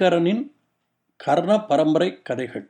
ஐங்கரனின் கர்ண பரம்பரை கதைகள்.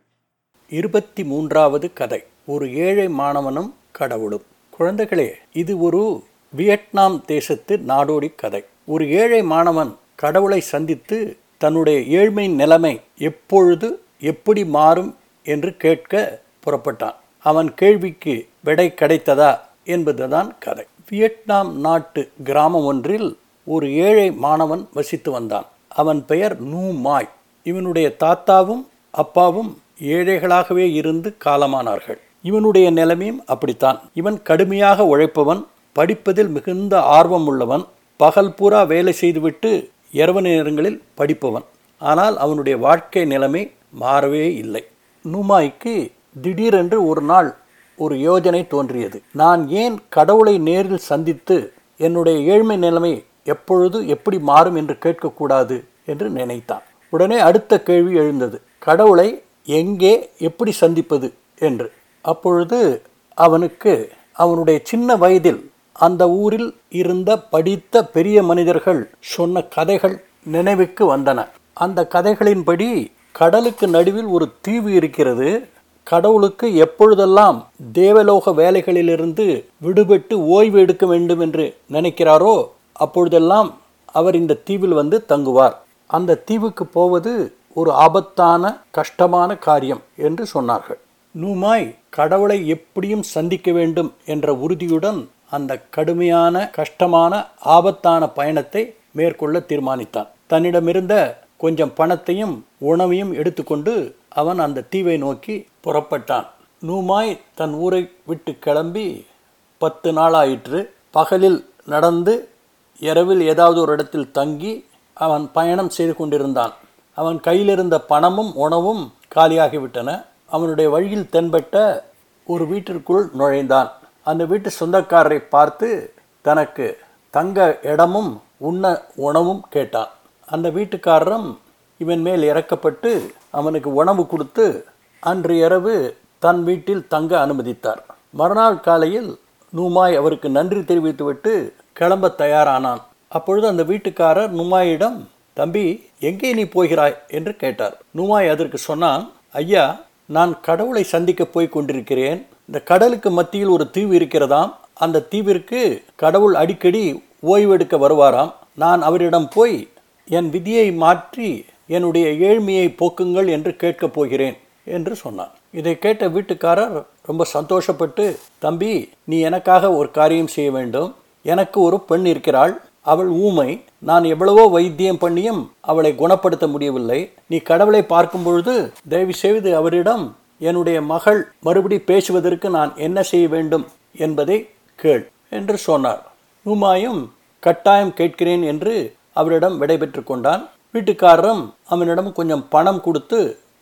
இருபத்தி மூன்றாவது கதை. ஒரு ஏழை மாணவனும் கடவுளும். குழந்தைகளே இது ஒரு வியட்நாம் தேசத்து நாடோடி கதை. ஒரு ஏழை மாணவன் கடவுளை சந்தித்து தன்னுடைய ஏழ்மை நிலைமை எப்பொழுது எப்படி மாறும் என்று கேட்க புறப்பட்டான். அவன் கேள்விக்கு விடை கிடைத்ததா என்பதுதான் கதை. வியட்நாம் நாட்டு கிராமம் ஒன்றில் ஒரு ஏழை மாணவன் வசித்து வந்தான். அவன் பெயர் நூ மாய் இவனுடைய தாத்தாவும் அப்பாவும் ஏழைகளாகவே இருந்து காலமானார்கள். இவனுடைய நிலைமையும் அப்படித்தான். இவன் கடுமையாக உழைப்பவன் படிப்பதில் மிகுந்த ஆர்வம் உள்ளவன் பகல் பூரா வேலை செய்துவிட்டு இரவு நேரங்களில் படிப்பவன். ஆனால் அவனுடைய வாழ்க்கை நிலைமை மாறவே இல்லை. நுமாய்க்கு திடீரென்று ஒரு நாள் ஒரு யோஜனை தோன்றியது. நான் ஏன் கடவுளை நேரில் சந்தித்து என்னுடைய ஏழ்மை நிலைமை எப்பொழுது எப்படி மாறும் என்று கேட்கக்கூடாது என்று நினைத்தான். உடனே அடுத்த கேள்வி எழுந்தது. கடவுளை எங்கே எப்படி சந்திப்பது என்று. அப்பொழுது அவனுக்கு அவனுடைய சின்ன வயதில் அந்த ஊரில் இருந்த படித்த பெரிய மனிதர்கள் சொன்ன கதைகள் நினைவுக்கு வந்தன. அந்த கதைகளின்படி கடலுக்கு நடுவில் ஒரு தீவு இருக்கிறது. கடவுளுக்கு எப்பொழுதெல்லாம் தேவலோக வேலைகளிலிருந்து விடுபட்டு ஓய்வு எடுக்க வேண்டும் என்று நினைக்கிறாரோ அப்பொழுதெல்லாம் அவர் இந்த தீவில் வந்து தங்குவார். அந்த தீவுக்கு போவது ஒரு ஆபத்தான கஷ்டமான காரியம் என்று சொன்னார்கள். நூமாய் கடவுளை எப்படியும் சந்திக்க வேண்டும் என்ற உறுதியுடன் அந்த கடுமையான கஷ்டமான ஆபத்தான பயணத்தை மேற்கொள்ள தீர்மானித்தான். தன்னிடமிருந்த கொஞ்சம் பணத்தையும் உணவையும் எடுத்துக்கொண்டு அவன் அந்த தீவை நோக்கி புறப்பட்டான். நூமாய் தன் ஊரை விட்டு கிளம்பி பத்து நாளாயிற்று. பகலில் நடந்து இரவில் ஏதாவது ஒரு இடத்தில் தங்கி அவன் பயணம் செய்து கொண்டிருந்தான். அவன் கையிலிருந்த பணமும் உணவும் காலியாகிவிட்டன. அவனுடைய வழியில் தென்பட்ட ஒரு வீட்டிற்குள் நுழைந்தான். அந்த வீட்டு சொந்தக்காரரை பார்த்து தனக்கு தங்க இடமும் உண்ண உணவும் கேட்டான். அந்த வீட்டுக்காரரும் இவன் மேல் இறக்கப்பட்டு அவனுக்கு உணவு கொடுத்து அன்று இரவு தன் வீட்டில் தங்க அனுமதித்தார். மறுநாள் காலையில் நூமாய் அவருக்கு நன்றி தெரிவித்துவிட்டு கிளம்ப தயாரானான். அப்பொழுது அந்த வீட்டுக்காரர் நுமாயிடம் தம்பி எங்கே நீ போகிறாய்? என்று கேட்டார். நுமாய் அதற்கு சொன்னான் ஐயா நான் கடவுளை சந்திக்க போய் கொண்டிருக்கிறேன். இந்த கடலுக்கு மத்தியில் ஒரு தீவு இருக்கிறதாம். அந்த தீவிற்கு கடவுள் அடிக்கடி ஓய்வெடுக்க வருவாராம். நான் அவரிடம் போய் என் விதியை மாற்றி என்னுடைய ஏழ்மையை போக்குங்கள் என்று கேட்கப் போகிறேன் என்று சொன்னான். இதை கேட்ட வீட்டுக்காரர் ரொம்ப சந்தோஷப்பட்டு தம்பி நீ எனக்காக ஒரு காரியம் செய்ய வேண்டும். எனக்கு ஒரு பெண் இருக்கிறாள். அவள் ஊமை. நான் எவ்வளவோ வைத்தியம் பண்ணியும் அவளை குணப்படுத்த முடியவில்லை. நீ கடவுளை பார்க்கும் பொழுது தயவு செய்து அவரிடம் என்னுடைய மகள் மறுபடி பேசுவதற்கு நான் என்ன செய்ய வேண்டும் என்பதை கேள் என்று சொன்னார். ஊமாயும் கட்டாயம் கேட்கிறேன் என்று அவரிடம் விடைபெற்று கொண்டான். வீட்டுக்காரரும் அவனிடம் கொஞ்சம் பணம் கொடுத்து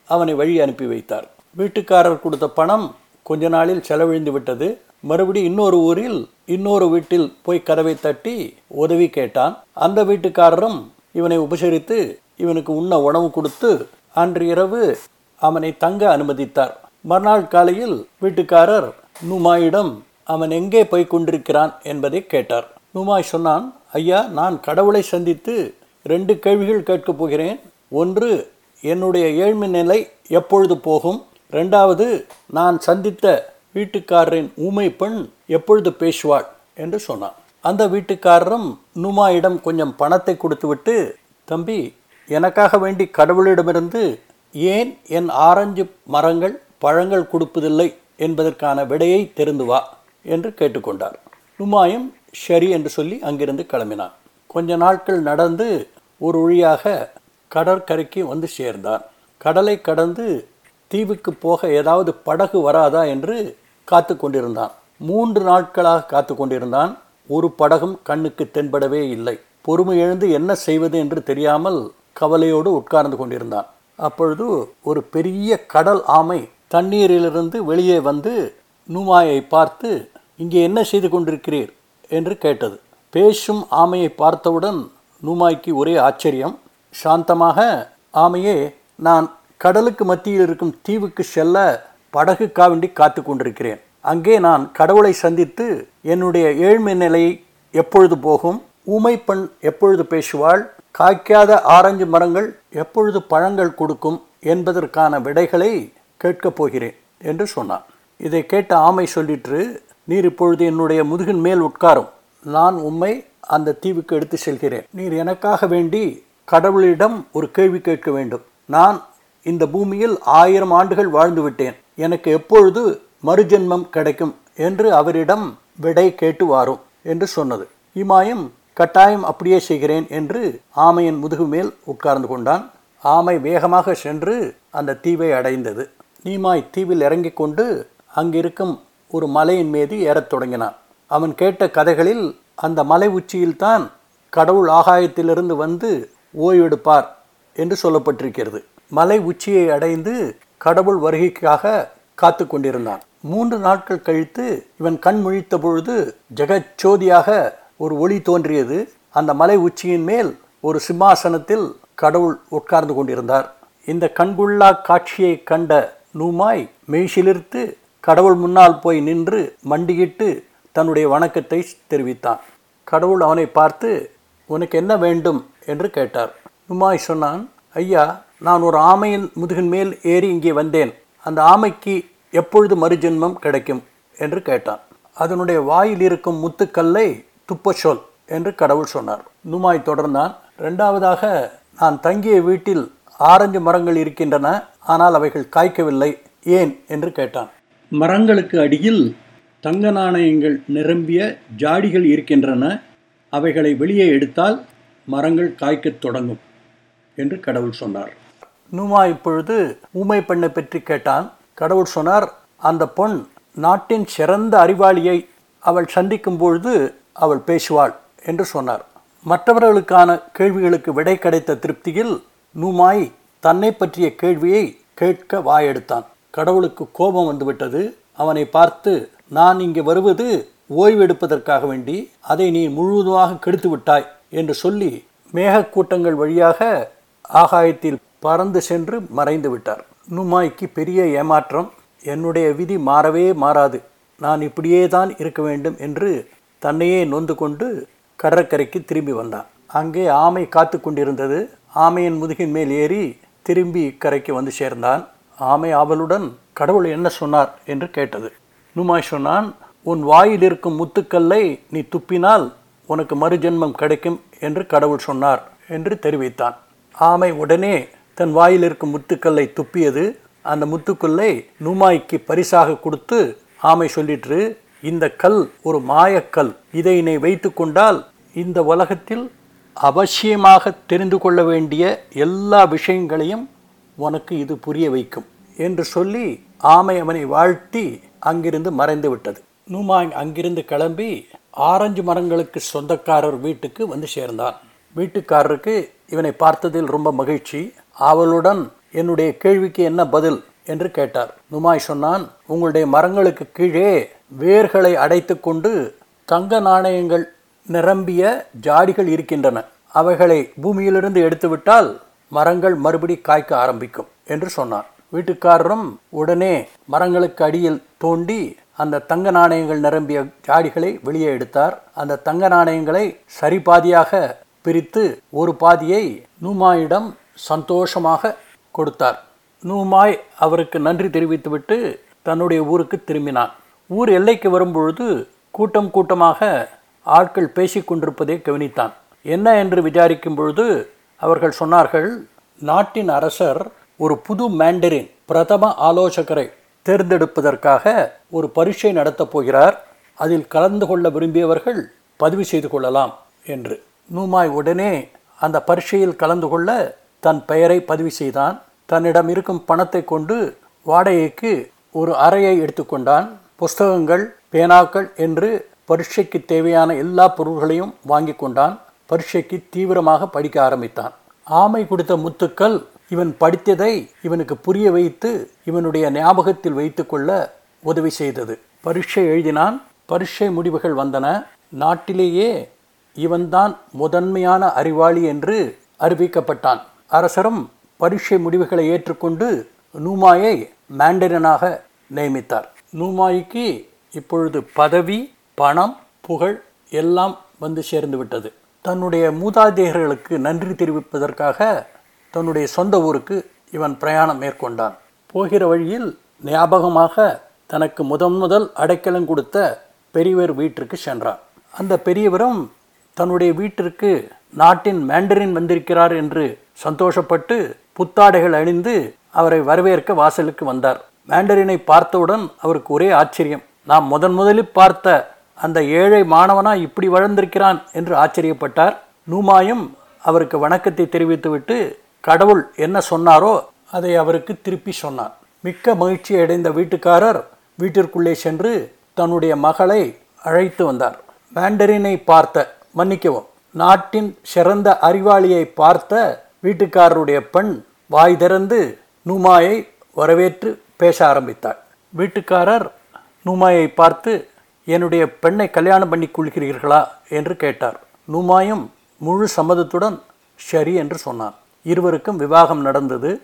அவனை வழி அனுப்பி வைத்தார். வீட்டுக்காரர் கொடுத்த பணம் கொஞ்ச நாளில் செலவிழிந்து விட்டது. மறுபடி இன்னொரு ஊரில் இன்னொரு வீட்டில் போய் கதவை தட்டி உதவி கேட்டான். அந்த வீட்டுக்காரரும் இவனை உபசரித்து இவனுக்கு உண்ண உணவு கொடுத்து அன்று இரவு அவனை தங்க அனுமதித்தார். மறுநாள் காலையில் வீட்டுக்காரர் நுமாயிடம் அவன் எங்கே போய் கொண்டிருக்கிறான்? என்பதை கேட்டார். நுமாய் சொன்னான் ஐயா நான் கடவுளை சந்தித்து ரெண்டு கேள்விகள் கேட்கப் போகிறேன். ஒன்று என்னுடைய ஏழ்மை நிலை எப்பொழுது போகும்? ரெண்டாவது நான் சந்தித்த வீட்டுக்காரரின் ஊமை பெண் எப்பொழுது பேசுவாள்? என்று சொன்னான். அந்த வீட்டுக்காரரும் நுமாயிடம் கொஞ்சம் பணத்தை கொடுத்துவிட்டு தம்பி எனக்காக வேண்டி கடவுளிடமிருந்து ஏன் என் ஆரஞ்சு மரங்கள் பழங்கள் கொடுப்பதில்லை என்பதற்கான விடையை தெரிந்து வா என்று கேட்டுக்கொண்டார். நுமாயும் சரி என்று சொல்லி அங்கிருந்து கிளம்பினான். கொஞ்ச நாட்கள் நடந்து ஒரு வழியாக கடற்கரைக்கு வந்து சேர்ந்தான். கடலை கடந்து தீவுக்கு போக ஏதாவது படகு வராதா என்று காத்து கொண்டிருந்தான். மூன்று நாட்களாக காத்து கொண்டிருந்தான். ஒரு படகும் கண்ணுக்கு தென்படவே இல்லை. பொறுமை எழுந்து என்ன செய்வது என்று தெரியாமல் கவலையோடு உட்கார்ந்து கொண்டிருந்தான். அப்பொழுது ஒரு பெரிய கடல் ஆமை தண்ணீரிலிருந்து வெளியே வந்து நுமாயை பார்த்து இங்கே என்ன செய்து கொண்டிருக்கிறீர்? என்று கேட்டது. பேசும் ஆமையை பார்த்தவுடன் நூமாய்க்கு ஒரே ஆச்சரியம். சாந்தமாக ஆமையே நான் கடலுக்கு மத்தியில் இருக்கும் தீவுக்கு செல்ல படகு காவண்டி காத்து கொண்டிருக்கிறேன். அங்கே நான் கடவுளை சந்தித்து என்னுடைய ஏழ்மை நிலை எப்பொழுது போகும் ஊமை பெண் எப்பொழுது பேசுவாள் காய்க்காத ஆரஞ்சு மரங்கள் எப்பொழுது பழங்கள் கொடுக்கும் என்பதற்கான விடைகளை கேட்கப் போகிறேன் என்று சொன்னான். இதை கேட்ட ஆமை சொல்லிற்று நீர் இப்பொழுது என்னுடைய முதுகின் மேல் உட்காரும். நான் உம்மை அந்த தீவுக்கு எடுத்து செல்கிறேன். நீர் எனக்காக வேண்டி கடவுளிடம் ஒரு கேள்வி கேட்க வேண்டும். நான் இந்த பூமியில் ஆயிரம் ஆண்டுகள் வாழ்ந்து விட்டேன். எனக்கு எப்பொழுது மறுஜென்மம் கிடைக்கும் என்று அவரிடம் விடை கேட்டு வாரும் என்று சொன்னது. இமாயம் கட்டாயம் அப்படியே செய்கிறேன் என்று ஆமையின் முதுகு மேல் உட்கார்ந்து கொண்டான். ஆமை வேகமாக சென்று அந்த தீவை அடைந்தது. நீமாய் தீவில் இறங்கிக் கொண்டு அங்கிருக்கும் ஒரு மலையின் மீது ஏறத் தொடங்கினான். அவன் கேட்ட கதைகளில் அந்த மலை உச்சியில்தான் கடவுள் ஆகாயத்திலிருந்து வந்து ஓய்வெடுப்பார் என்று சொல்லப்பட்டிருக்கிறது. மலை உச்சியை அடைந்து கடவுள் வருகைக்காக காத்து கொண்டிருந்தான். மூன்று நாட்கள் கழித்து இவன் கண் முழித்த பொழுது ஜெகச்சோதியாக ஒரு ஒளி தோன்றியது. அந்த மலை உச்சியின் மேல் ஒரு சிம்மாசனத்தில் கடவுள் உட்கார்ந்து கொண்டிருந்தார். இந்த கண்குள்ளா காட்சியை கண்ட நூமாய் மெய்சிலிர்த்து கடவுள் முன்னால் போய் நின்று மண்டியிட்டு தன்னுடைய வணக்கத்தை தெரிவித்தான். கடவுள் அவனை பார்த்து உனக்கு என்ன வேண்டும்? என்று கேட்டார். நுமாய் சொன்னான் ஐயா நான் ஒரு ஆமையின் முதுகின் மேல் ஏறி இங்கே வந்தேன். அந்த ஆமைக்கு எப்பொழுது மறுஜென்மம் கிடைக்கும்? என்று கேட்டான். அதனுடைய வாயில் இருக்கும் முத்துக்கல்லை துப்ப சொல் என்று கடவுள் சொன்னார். நுமாய் தொடர்ந்தான். இரண்டாவதாக நான் தங்கிய வீட்டில் ஆரஞ்சு மரங்கள் இருக்கின்றன ஆனால் அவைகள் காய்க்கவில்லை. ஏன்? என்று கேட்டான். மரங்களுக்கு அடியில் தங்க நாணயங்கள் நிரம்பிய ஜாடிகள் இருக்கின்றன. அவைகளை வெளியே எடுத்தால் மரங்கள் காய்க்கத் தொடங்கும் என்று கடவுள் சொன்னார். நூமா இப்பொழுது ஊமை பெண்ணை பற்றி கேட்டான். கடவுள் சொன்னார் அந்த பொன் நாட்டின் சிறந்த அறிவாளியை அவள் சந்திக்கும் பொழுது அவள் பேசுவாள் என்று சொன்னார். மற்றவர்களுக்கான கேள்விகளுக்கு விடை கிடைத்த திருப்தியில் நூமாய் தன்னை பற்றிய கேள்வியை கேட்க வாயெடுத்தான். கடவுளுக்கு கோபம் வந்துவிட்டது. அவனை பார்த்து நான் இங்கே வருவது ஓய்வெடுப்பதற்காக வேண்டி அதை நீ முழுவதுமாக கெடுத்து விட்டாய் என்று சொல்லி மேகக்கூட்டங்கள் வழியாக ஆகாயத்தில் பறந்து சென்று மறைந்து விட்டார். நுமாய்க்கு பெரிய ஏமாற்றம் என்னுடைய விதி மாறவே மாறாது. நான் இப்படியே தான் இருக்க வேண்டும் என்று தன்னையே நொந்து கொண்டு கடற்கரைக்கு திரும்பி வந்தான். அங்கே ஆமை காத்து கொண்டிருந்தது. ஆமையின் முதுகின் மேல் ஏறி திரும்பி கரைக்கு வந்து சேர்ந்தான். ஆமை ஆவலுடன் கடவுள் என்ன சொன்னார்? என்று கேட்டது. நுமாய் சொன்னான் உன் வாயில் இருக்கும் முத்துக்கல்லை நீ துப்பினால் உனக்கு மறுஜென்மம் கிடைக்கும் என்று கடவுள் சொன்னார் என்று தெரிவித்தான். ஆமை உடனே தன் வாயில் இருக்கும் முத்துக்கல்லை துப்பியது அந்த முத்துக்கல்லை நுமாய்க்கு பரிசாக கொடுத்து ஆமை சொல்லிற்று இந்த கல் ஒரு மாயக்கல் இதை நீ வைத்து கொண்டால் இந்த உலகத்தில் அவசியமாக தெரிந்து கொள்ள வேண்டிய எல்லா விஷயங்களையும் உனக்கு இது புரிய வைக்கும் என்று சொல்லி ஆமை அவனை வாழ்த்தி அங்கிருந்து மறைந்து விட்டது. நூமாய் அங்கிருந்து கிளம்பி ஆரஞ்சு மரங்களுக்கு சொந்தக்காரர் வீட்டுக்கு வந்து சேர்ந்தான். வீட்டுக்காரருக்கு இவனை பார்த்ததில் ரொம்ப மகிழ்ச்சி. அவளுடன் என்னுடைய கேள்விக்கு என்ன பதில்? என்று கேட்டார். நுமாய் சொன்னான் உங்களுடைய மரங்களுக்கு கீழே வேர்களை அடைத்து கொண்டு தங்க நாணயங்கள் நிரம்பிய ஜாடிகள் இருக்கின்றன. அவைகளை பூமியிலிருந்து எடுத்துவிட்டால் மரங்கள் மறுபடி காய்க்க ஆரம்பிக்கும் என்று சொன்னான் வீட்டுக்காரரும் உடனே மரங்களுக்கு அடியில் தோண்டி அந்த தங்க நாணயங்கள் நிரம்பிய ஜாடிகளை வெளியே எடுத்தார். அந்த தங்க நாணயங்களை சரிபாதியாக பிரித்து ஒரு பாதியை நூமாயிடம் சந்தோஷமாக கொடுத்தார். நூமாய் அவருக்கு நன்றி தெரிவித்துவிட்டு தன்னுடைய ஊருக்கு திரும்பினான். ஊர் எல்லைக்கு வரும்பொழுது கூட்டம் கூட்டமாக ஆட்கள் பேசிக்கொண்டிருப்பதை கவனித்தான். என்ன என்று விசாரிக்கும் பொழுது அவர்கள் சொன்னார்கள் நாட்டின் அரசர் ஒரு புது மேண்டரின் பிரதம ஆலோசகரை தேர்ந்தெடுப்பதற்காக ஒரு பரீட்சை நடத்தப் போகிறார். அதில் கலந்து கொள்ள விரும்பியவர்கள் பதிவு செய்து கொள்ளலாம் என்று. நூமாய் உடனே அந்த பரீட்சையில் கலந்து கொள்ள தன் பெயரை பதிவு செய்தான். தன்னிடம் இருக்கும் பணத்தை கொண்டு வாடகைக்கு ஒரு அறையை எடுத்துக்கொண்டான் புஸ்தகங்கள் பேனாக்கள் என்று பரீட்சைக்கு தேவையான எல்லா பொருள்களையும் வாங்கி கொண்டான். பரீட்சைக்கு தீவிரமாக படிக்க ஆரம்பித்தான். ஆமை கொடுத்த முத்துக்கள் இவன் படித்ததை இவனுக்கு புரிய வைத்து இவனுடைய ஞாபகத்தில் வைத்துக்கொள்ள உதவி செய்தது. பரீட்சை எழுதினான். பரீட்சை முடிவுகள் வந்தன. நாட்டிலேயே இவன்தான் முதன்மையான அறிவாளி என்று அறிவிக்கப்பட்டான். அரசரும் பரீட்சை முடிவுகளை ஏற்றுக்கொண்டு நூமாயை மேண்டரனாக நியமித்தார். நூமாய்க்கு இப்பொழுது பதவி பணம் புகழ் எல்லாம் வந்து சேர்ந்து விட்டது தன்னுடைய மூதாதையர்களுக்கு நன்றி தெரிவிப்பதற்காக தன்னுடைய சொந்த ஊருக்கு இவன் பிரயாணம் மேற்கொண்டான். போகிற வழியில் ஞாபகமாக தனக்கு முதன் முதல் அடைக்கலம் கொடுத்த பெரியவர் வீட்டிற்கு சென்றான். அந்த பெரியவரும் தன்னுடைய வீட்டிற்கு நாட்டின் மேண்டரின் வந்திருக்கிறார் என்று சந்தோஷப்பட்டு புத்தாடைகள் அணிந்து அவரை வரவேற்க வாசலுக்கு வந்தார். மேண்டரினை பார்த்தவுடன் அவருக்கு ஒரே ஆச்சரியம். நாம் முதன் முதலில் பார்த்த அந்த ஏழை மாணவனா இப்படி வளர்ந்திருக்கிறான் என்று ஆச்சரியப்பட்டார். நூமாயும் அவருக்கு வணக்கத்தை தெரிவித்துவிட்டு கடவுள் என்ன சொன்னாரோ அதை அவருக்கு திருப்பி சொன்னார். மிக்க மகிழ்ச்சி அடைந்த வீட்டுக்காரர் வீட்டிற்குள்ளே சென்று தன்னுடைய மகளை அழைத்து வந்தார். மேண்டரினை பார்த்த மன்னிக்கவும் நாட்டின் சிறந்த அறிவாளியை பார்த்த வீட்டுக்காரருடைய பெண் வாய் திறந்து நூமாயை வரவேற்று பேச ஆரம்பித்தாள். வீட்டுக்காரர் நூமாயை பார்த்து என்னுடைய பெண்ணை கல்யாணம் பண்ணி கொள்கிறீர்களா? என்று கேட்டார். நூமாயும் முழு சம்மதத்துடன் சரி என்று சொன்னான் இருவருக்கும் விவாகம் நடந்தது.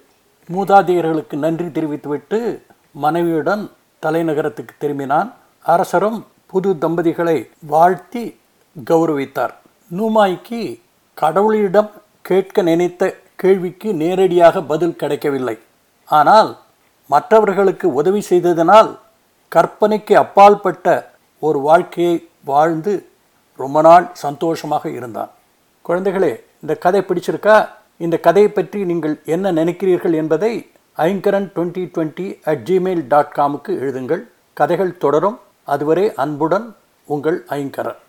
மூதாதையர்களுக்கு நன்றி தெரிவித்துவிட்டு மனைவியுடன் தலைநகரத்துக்கு திரும்பினான். அரசரும் புது தம்பதிகளை வாழ்த்தி கௌரவித்தார். நூமாய்க்கு கடவுளிடம் கேட்க நினைத்த கேள்விக்கு நேரடியாக பதில் கிடைக்கவில்லை. ஆனால் மற்றவர்களுக்கு உதவி செய்ததனால் கற்பனைக்கு அப்பால்பட்ட ஒரு வாழ்க்கையை வாழ்ந்து ரொம்ப நாள் சந்தோஷமாக இருந்தான். குழந்தைகளே இந்த கதை பிடிச்சிருக்கா? இந்த கதையை பற்றி நீங்கள் என்ன நினைக்கிறீர்கள் என்பதை Aingaran twenty twenty at Gmail dot காமுக்கு எழுதுங்கள். கதைகள் தொடரும். அதுவரை அன்புடன் உங்கள் ஐங்கரன்.